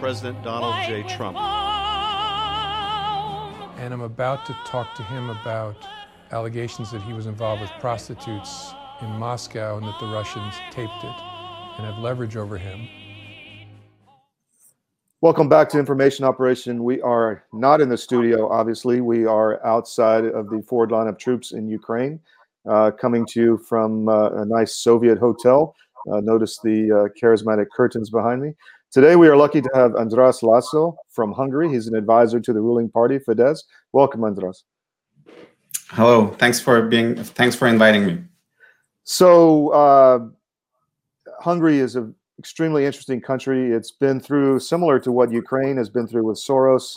President Donald J. Trump. And I'm about to talk to him about allegations that he was involved with prostitutes in Moscow and that the Russians taped it and have leverage over him. Welcome back to Information Operation. We are not in the studio, obviously. We are outside of the forward line of troops in Ukraine, uh, coming to you from uh, a nice Soviet hotel. Uh, notice the uh, charismatic curtains behind me. Today, we are lucky to have Andras Laszlo from Hungary. He's an advisor to the ruling party, Fidesz. Welcome, Andras. Hello. Thanks for being. Thanks for inviting me. So, uh, Hungary is an extremely interesting country. It's been through similar to what Ukraine has been through with Soros,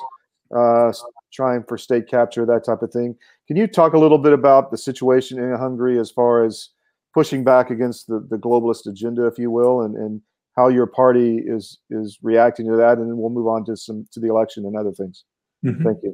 uh, trying for state capture, that type of thing. Can you talk a little bit about the situation in Hungary as far as pushing back against the, the globalist agenda, if you will, and, and how your party is is reacting to that, and then we'll move on to some to the election and other things. Mm-hmm. Thank you.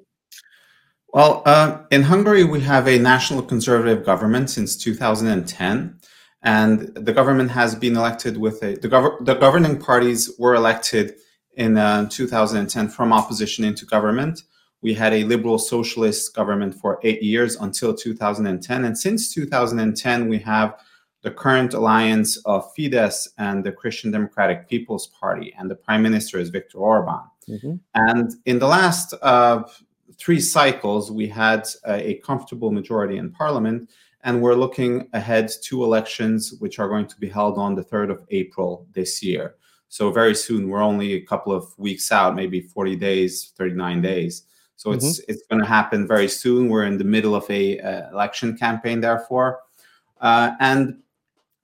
Well, uh, in Hungary, we have a national conservative government since 2010 and the government has been elected with a the, gov- the governing parties were elected in uh, 2010 from opposition into government we had a liberal socialist government for eight years until 2010 and since 2010 we have the current alliance of Fidesz and the Christian Democratic People's Party, and the prime minister is Viktor Orban. Mm-hmm. And in the last uh, three cycles, we had a, a comfortable majority in parliament, and we're looking ahead to elections which are going to be held on the 3rd of April this year. So very soon, we're only a couple of weeks out, maybe 40 days, 39 days. So mm-hmm. it's it's going to happen very soon. We're in the middle of a uh, election campaign, therefore, uh, and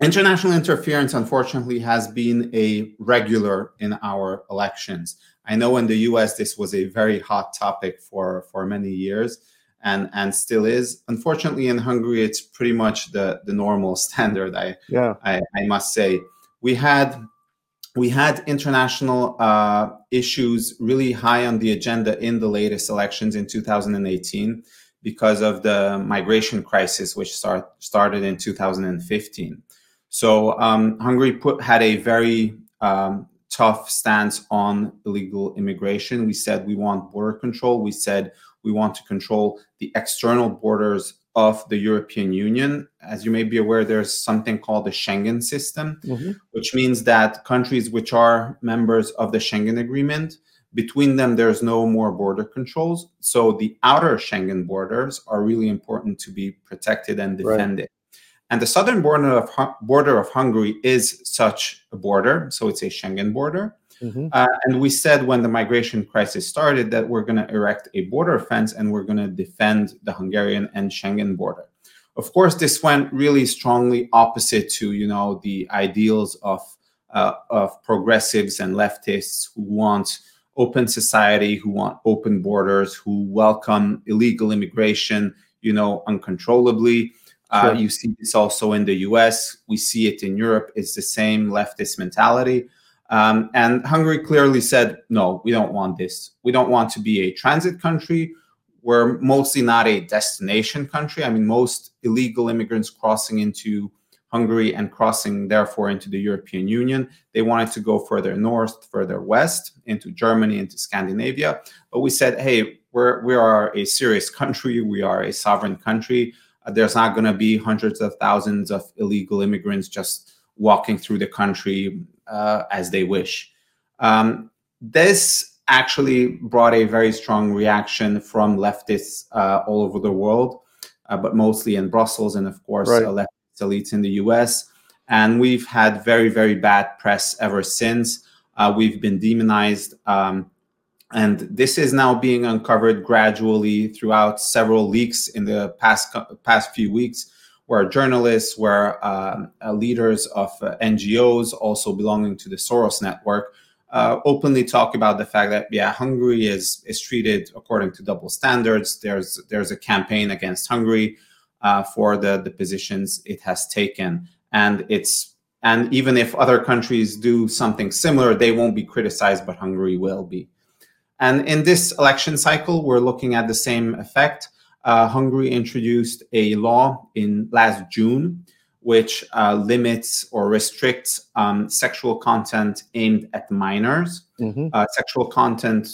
international interference, unfortunately, has been a regular in our elections. I know in the U.S. this was a very hot topic for for many years and and still is. Unfortunately, in Hungary, it's pretty much the the normal standard. I yeah. I, I must say we had we had international uh, issues really high on the agenda in the latest elections in 2018 because of the migration crisis, which start, started in 2015. So um, Hungary put, had a very um, tough stance on illegal immigration. We said we want border control. We said we want to control the external borders of the European Union. As you may be aware, there's something called the Schengen system, mm-hmm. which means that countries which are members of the Schengen agreement, between them, there's no more border controls. So the outer Schengen borders are really important to be protected and defended. Right. And the southern border of, border of Hungary is such a border. So it's a Schengen border. Mm-hmm. Uh, and we said when the migration crisis started that we're going to erect a border fence and we're going to defend the Hungarian and Schengen border. Of course, this went really strongly opposite to you know the ideals of uh, of progressives and leftists who want open society, who want open borders, who welcome illegal immigration, you know, uncontrollably. Uh, sure. Uh, you see this also in the U.S. We see it in Europe. It's the same leftist mentality. Um, and Hungary clearly said, no, we don't want this. We don't want to be a transit country. We're mostly not a destination country. I mean, most illegal immigrants crossing into Hungary and crossing, therefore, into the European Union, they wanted to go further north, further west, into Germany, into Scandinavia. But we said, hey, we're, we are a serious country. We are a sovereign country. There's not going to be hundreds of thousands of illegal immigrants just walking through the country uh, as they wish. Um, this actually brought a very strong reaction from leftists uh, all over the world, uh, but mostly in Brussels and, of course, right. leftist elites in the US. And we've had very, very bad press ever since. Uh, we've been demonized. Um, and this is now being uncovered gradually throughout several leaks in the past past few weeks where journalists, where um, uh, leaders of uh, NGOs, also belonging to the Soros network, uh, openly talk about the fact that yeah, Hungary is is treated according to double standards. There's there's a campaign against Hungary uh, for the the positions it has taken, and it's and even if other countries do something similar, they won't be criticized, but Hungary will be. And in this election cycle, we're looking at the same effect. Uh, Hungary introduced a law in last June which uh, limits or restricts um, sexual content aimed at minors, mm-hmm. uh, sexual content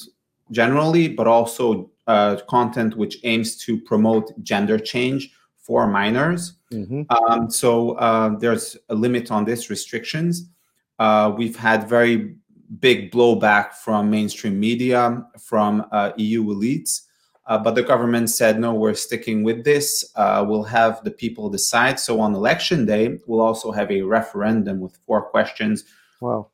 generally, but also uh, content which aims to promote gender change for minors. Mm-hmm. Um, so uh, there's a limit on this restrictions. Uh, we've had very big blowback from mainstream media, from uh, EU elites. Uh, but the government said, no, we're sticking with this. Uh, we'll have the people decide. So on election day, we'll also have a referendum with four questions wow.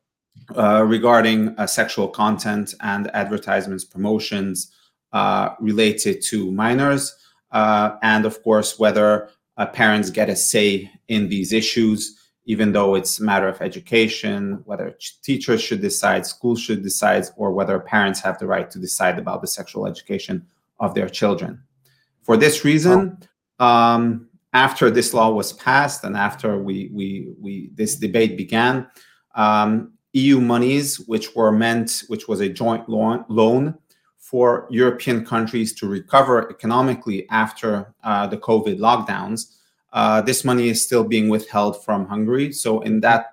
uh, regarding uh, sexual content and advertisements, promotions uh, related to minors. Uh, and of course, whether parents get a say in these issues, even though it's a matter of education, whether teachers should decide, schools should decide, or whether parents have the right to decide about the sexual education of their children. For this reason, oh. um, after this law was passed and after we, we, we this debate began, um, EU monies, which were meant, which was a joint loan, loan for European countries to recover economically after uh, the COVID lockdowns, uh, this money is still being withheld from Hungary. So in that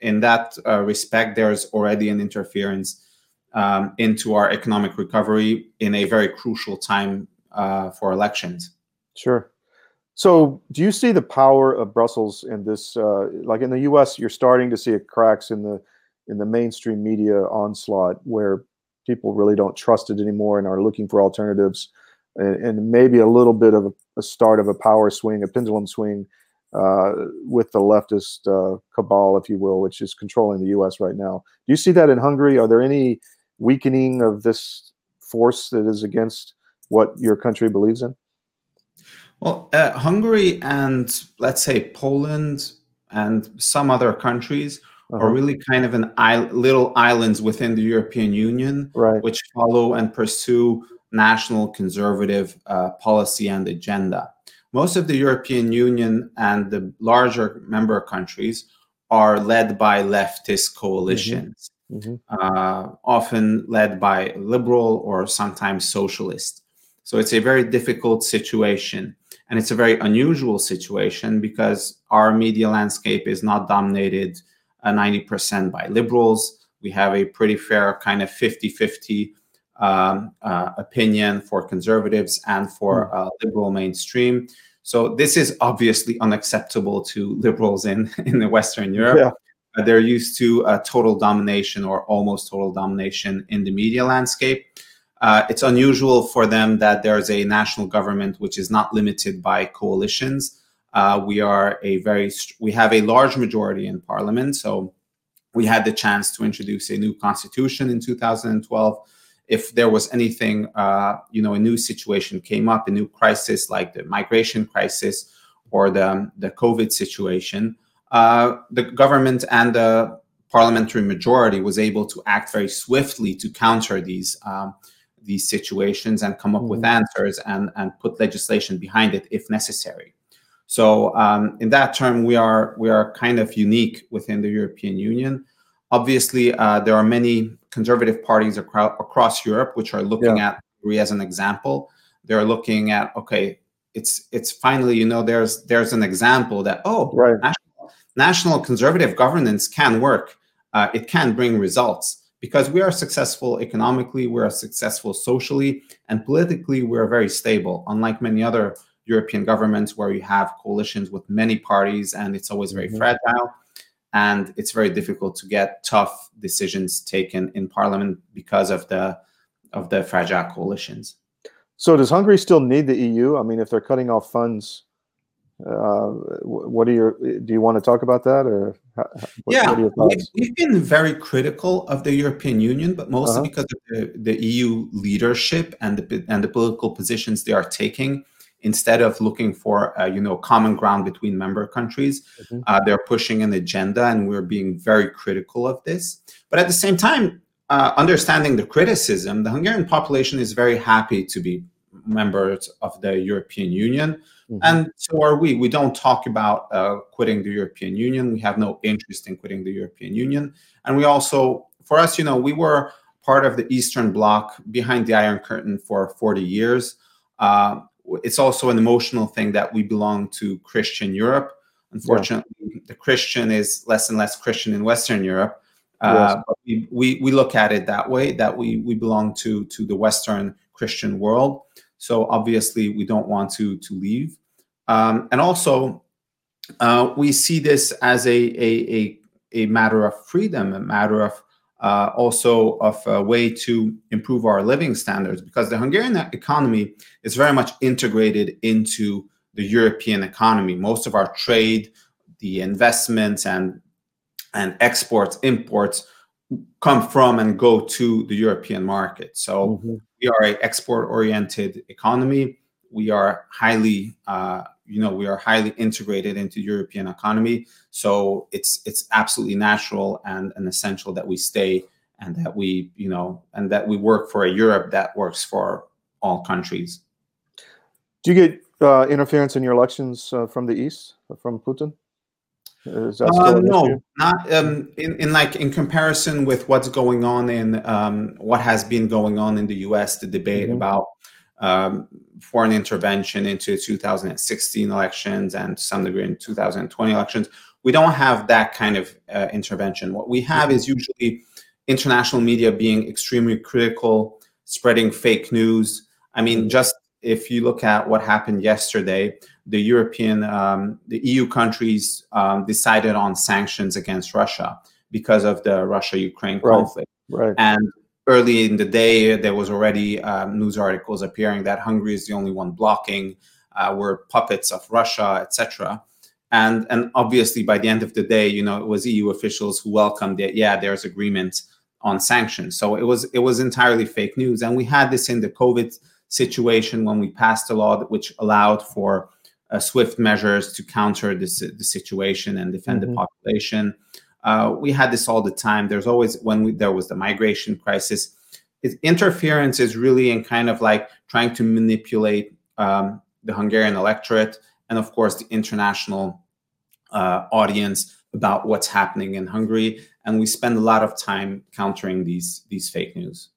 in that uh, respect, there's already an interference um, into our economic recovery in a very crucial time uh, for elections. Sure. So, do you see the power of Brussels in this? Uh, like in the U.S., you're starting to see cracks in the in the mainstream media onslaught, where people really don't trust it anymore and are looking for alternatives, and, maybe a little bit of a, a, start of a power swing, a pendulum swing, uh, with the leftist uh, cabal, if you will, which is controlling the U.S. right now. Do you see that in Hungary? Are there any weakening of this force that is against what your country believes in? Well, uh, Hungary and let's say Poland and some other countries uh-huh. are really kind of an I- little islands within the European Union, right. which follow and pursue national conservative uh, policy and agenda. Most of the European Union and the larger member countries are led by leftist coalitions mm-hmm. uh, often led by liberal or sometimes socialist. So it's a very difficult situation. And it's a very unusual situation because our media landscape is not dominated 90% by liberals. We have a pretty fair kind of 50 50 um, uh, opinion for conservatives and for uh, liberal mainstream. So this is obviously unacceptable to liberals in, in the Western Europe. Yeah. Uh, they're used to uh, total domination or almost total domination in the media landscape. Uh, it's unusual for them that there's a national government which is not limited by coalitions. Uh, we are a very we have a large majority in parliament, so we had the chance to introduce a new constitution in 2012. If there was anything, uh, you know, a new situation came up, a new crisis like the migration crisis or the the COVID situation, uh, the government and the parliamentary majority was able to act very swiftly to counter these um, these situations and come up mm-hmm. with answers and and put legislation behind it if necessary. So um, in that term, we are we are kind of unique within the European Union. Obviously, uh, there are many conservative parties across, across Europe which are looking yeah. at Hungary as an example. They're looking at okay, it's it's finally you know there's there's an example that oh right national conservative governance can work. Uh, it can bring results because we are successful economically, we are successful socially, and politically, we are very stable, unlike many other European governments where you have coalitions with many parties and it's always very mm-hmm. fragile. And it's very difficult to get tough decisions taken in parliament because of the of the fragile coalitions. So does Hungary still need the EU? I mean, if they're cutting off funds uh, what are your do you want to talk about that or what, yeah what we've been very critical of the european union but mostly uh-huh. because of the, the, eu leadership and the and the political positions they are taking instead of looking for uh, you know common ground between member countries mm-hmm. uh, they're pushing an agenda and we're being very critical of this but at the same time uh, understanding the criticism, the Hungarian population is very happy to be members of the European Union. Mm-hmm. And so are we. We don't talk about uh, quitting the European Union. We have no interest in quitting the European Union. And we also, for us, you know, we were part of the Eastern Bloc behind the Iron Curtain for 40 years. It's also an emotional thing that we belong to Christian Europe. Unfortunately, yeah. the Christian is less and less Christian in Western Europe. Uh, yes. we, we look at it that way that we, we belong to, to the Western Christian world. So obviously, we don't want to, to leave. Um, and also, uh, we see this as a, a, a, a, matter of freedom, a matter of uh, also of a way to improve our living standards because the Hungarian economy is very much integrated into the European economy. Most of our trade, the investments and and exports, imports come from and go to the European market. So mm-hmm. we are an export-oriented economy. We are highly, uh, you know, we are highly integrated into European economy. So it's it's absolutely natural and, and essential that we stay and that we, you know, and that we work for a Europe that works for all countries. Do you get uh, interference in your elections uh, from the east, from Putin? Uh, no, not um, in, in like in comparison with what's going on in um, what has been going on in the U.S. The debate mm-hmm. about um, foreign intervention into 2016 elections and to some degree in 2020 elections. We don't have that kind of uh, intervention. What we have is usually international media being extremely critical, spreading fake news. I mean, mm-hmm. just if you look at what happened yesterday, the European, um, the EU countries um, decided on sanctions against Russia because of the Russia-Ukraine right. conflict. Right. And early in the day, there was already um, news articles appearing that Hungary is the only one blocking. Uh, we're puppets of Russia, etc. And and obviously, by the end of the day, you know, it was EU officials who welcomed it. Yeah, there's agreement on sanctions. So it was it was entirely fake news. And we had this in the COVID situation when we passed a law which allowed for uh, swift measures to counter this the situation and defend mm-hmm. the population. Uh, we had this all the time. There's always when we, there was the migration crisis. It, interference is really in kind of like trying to manipulate um, the Hungarian electorate and, of course, the international uh, audience about what's happening in Hungary. And we spend a lot of time countering these these fake news.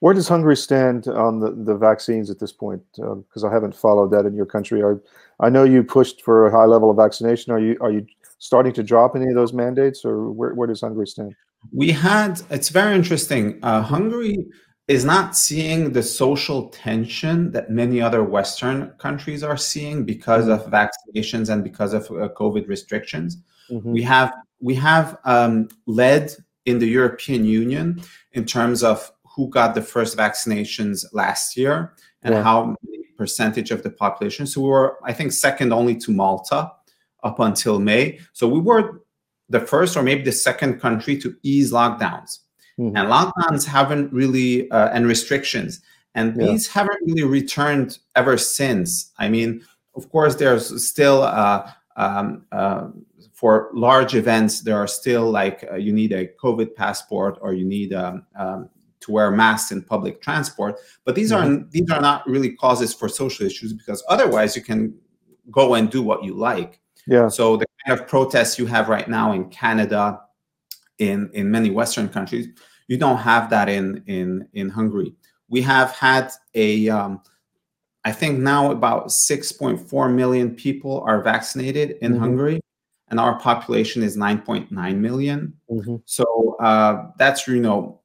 Where does Hungary stand on the, the vaccines at this point? Because um, I haven't followed that in your country. Are, I know you pushed for a high level of vaccination. Are you are you starting to drop any of those mandates, or where, where does Hungary stand? We had. It's very interesting. Uh, Hungary is not seeing the social tension that many other Western countries are seeing because mm-hmm. of vaccinations and because of uh, COVID restrictions. Mm-hmm. We have we have um, led in the European Union in terms of who got the first vaccinations last year and yeah. how many percentage of the population. So we were, I think, second only to Malta up until May. So we were the first or maybe the second country to ease lockdowns. Mm-hmm. And lockdowns haven't really, uh, and restrictions, and yeah. these haven't really returned ever since. I mean, of course, there's still, uh, um, uh, for large events, there are still like uh, you need a COVID passport or you need um, um, to wear masks in public transport. But these mm-hmm. are these are not really causes for social issues because otherwise you can go and do what you like. Yeah. So the kind of protests you have right now in Canada, in in many Western countries, you don't have that in in in Hungary. We have had a um, I think now about 6.4 million people are vaccinated in mm-hmm. Hungary, and our population is 9.9 million. Mm-hmm. So uh, that's you know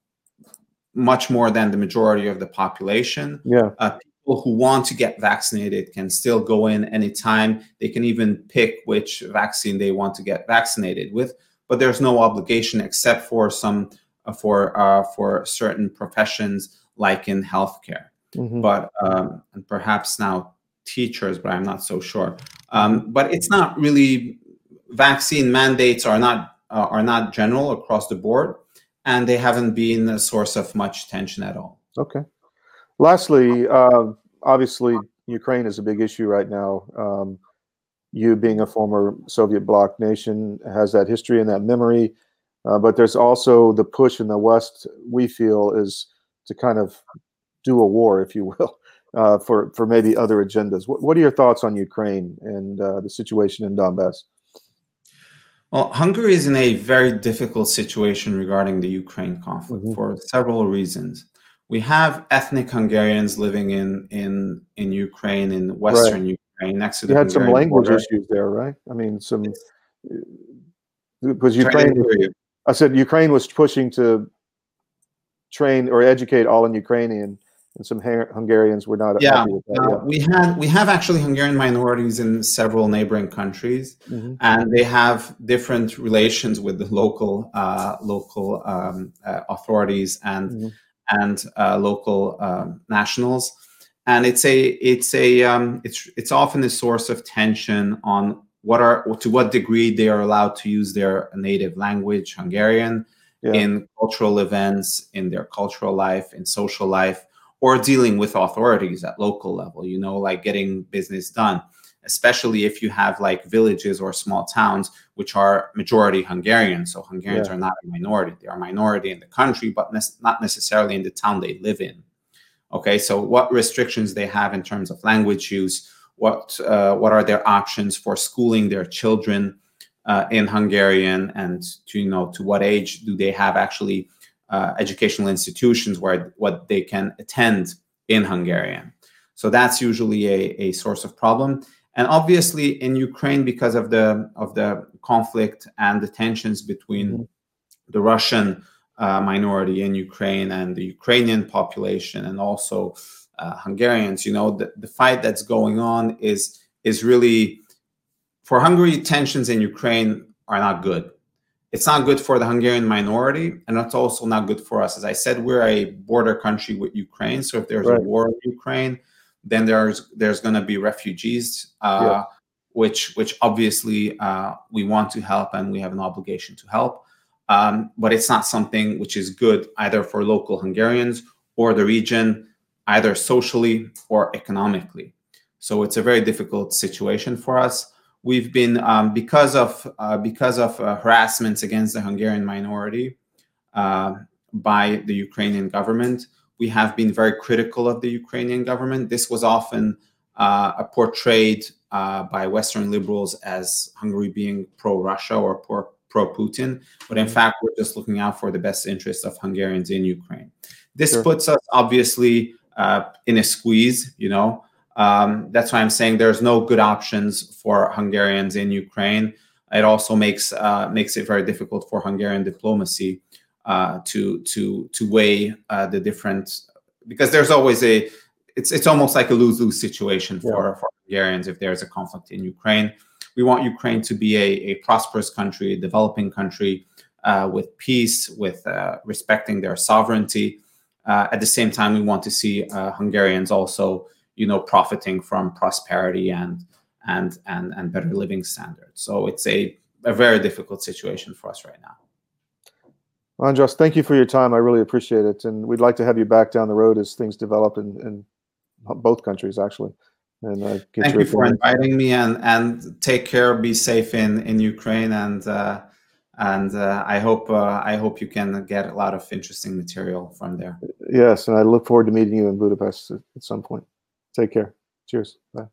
much more than the majority of the population. Yeah. Uh, people who want to get vaccinated can still go in anytime. They can even pick which vaccine they want to get vaccinated with, but there's no obligation except for some uh, for uh, for certain professions like in healthcare. Mm-hmm. But um, and perhaps now teachers, but I'm not so sure. Um, but it's not really vaccine mandates are not uh, are not general across the board and they haven't been a source of much tension at all. Okay. Lastly, uh, obviously, Ukraine is a big issue right now. Um, you being a former Soviet bloc nation has that history and that memory. Uh, but there's also the push in the West. We feel is to kind of do a war, if you will, uh, for for maybe other agendas. What, what are your thoughts on Ukraine and uh, the situation in Donbass? Well, Hungary is in a very difficult situation regarding the Ukraine conflict Mhm. for several reasons. We have ethnic Hungarians living in in in Ukraine, in western Ukraine, next to the You had some language border. issues there, right? I mean, some because Ukraine. hear you. I said Ukraine was pushing to train or educate all in Ukrainian, and some Hun- Hungarians were not Yeah, that. Uh, we had we have actually Hungarian minorities in several neighboring countries, yeah. Mhm. and they have different relations with the local uh, local um, uh, authorities and Mhm. And uh, local um, nationals. And it's a it's a um, it's it's often a source of tension on what are to what degree they are allowed to use their native language Hungarian Yeah. in cultural events, in their cultural life, in social life, or dealing with authorities at local level, you know, like getting business done, especially if you have like villages or small towns which are majority Hungarian. So Hungarians Yeah. are not a minority. They are a minority in the country, but nes- not necessarily in the town they live in. Okay, so what restrictions they have in terms of language use, what uh, what are their options for schooling their children uh, in Hungarian, and to you know to what age do they have actually uh, educational institutions where what they can attend in Hungarian. So that's usually a, a source of problem. And obviously in Ukraine, because of the of the conflict and the tensions between Mhm. the Russian uh, minority in Ukraine and the Ukrainian population, and also uh, Hungarians, you know, the, the fight that's going on is is really for Hungary. Tensions in Ukraine are not good it's not good for the Hungarian minority, and it's also not good for us. As I said, we're a border country with Ukraine, so if there's Right. a war in Ukraine, then there's there's going to be refugees, uh, Yeah. which which obviously uh, we want to help and we have an obligation to help. Um, but it's not something which is good either for local Hungarians or the region, either socially or economically. So it's a very difficult situation for us we've been um, because of uh, because of uh, harassments against the Hungarian minority uh, by the Ukrainian government. We have been very critical of the Ukrainian government. This was often uh, portrayed uh, by Western liberals as Hungary being pro-Russia or pro Putin, but in fact, we're just looking out for the best interests of Hungarians in Ukraine. This Sure. puts us obviously uh, in a squeeze, you know. Um, that's why I'm saying there's no good options for Hungarians in Ukraine. It also makes uh, makes it very difficult for Hungarian diplomacy uh, to to to weigh uh, the different because there's always a it's it's almost like a lose lose situation for for Hungarians if there's a conflict in Ukraine. We want Ukraine to be a, a prosperous country, a developing country uh, with peace, with uh, respecting their sovereignty. Uh, at the same time, we want to see uh, Hungarians also you know profiting from prosperity and and and and better living standards so it's a, a very difficult situation for us right now Andras, thank you for your time. I really appreciate it, and we'd like to have you back down the road as things develop in, in both countries, actually. And uh, get thank you for inviting me and and take care be safe in in ukraine and uh and uh, I hope uh, I hope you can get a lot of interesting material from there. Yes, and I look forward to meeting you in Budapest at some point. Take care. Cheers. Bye.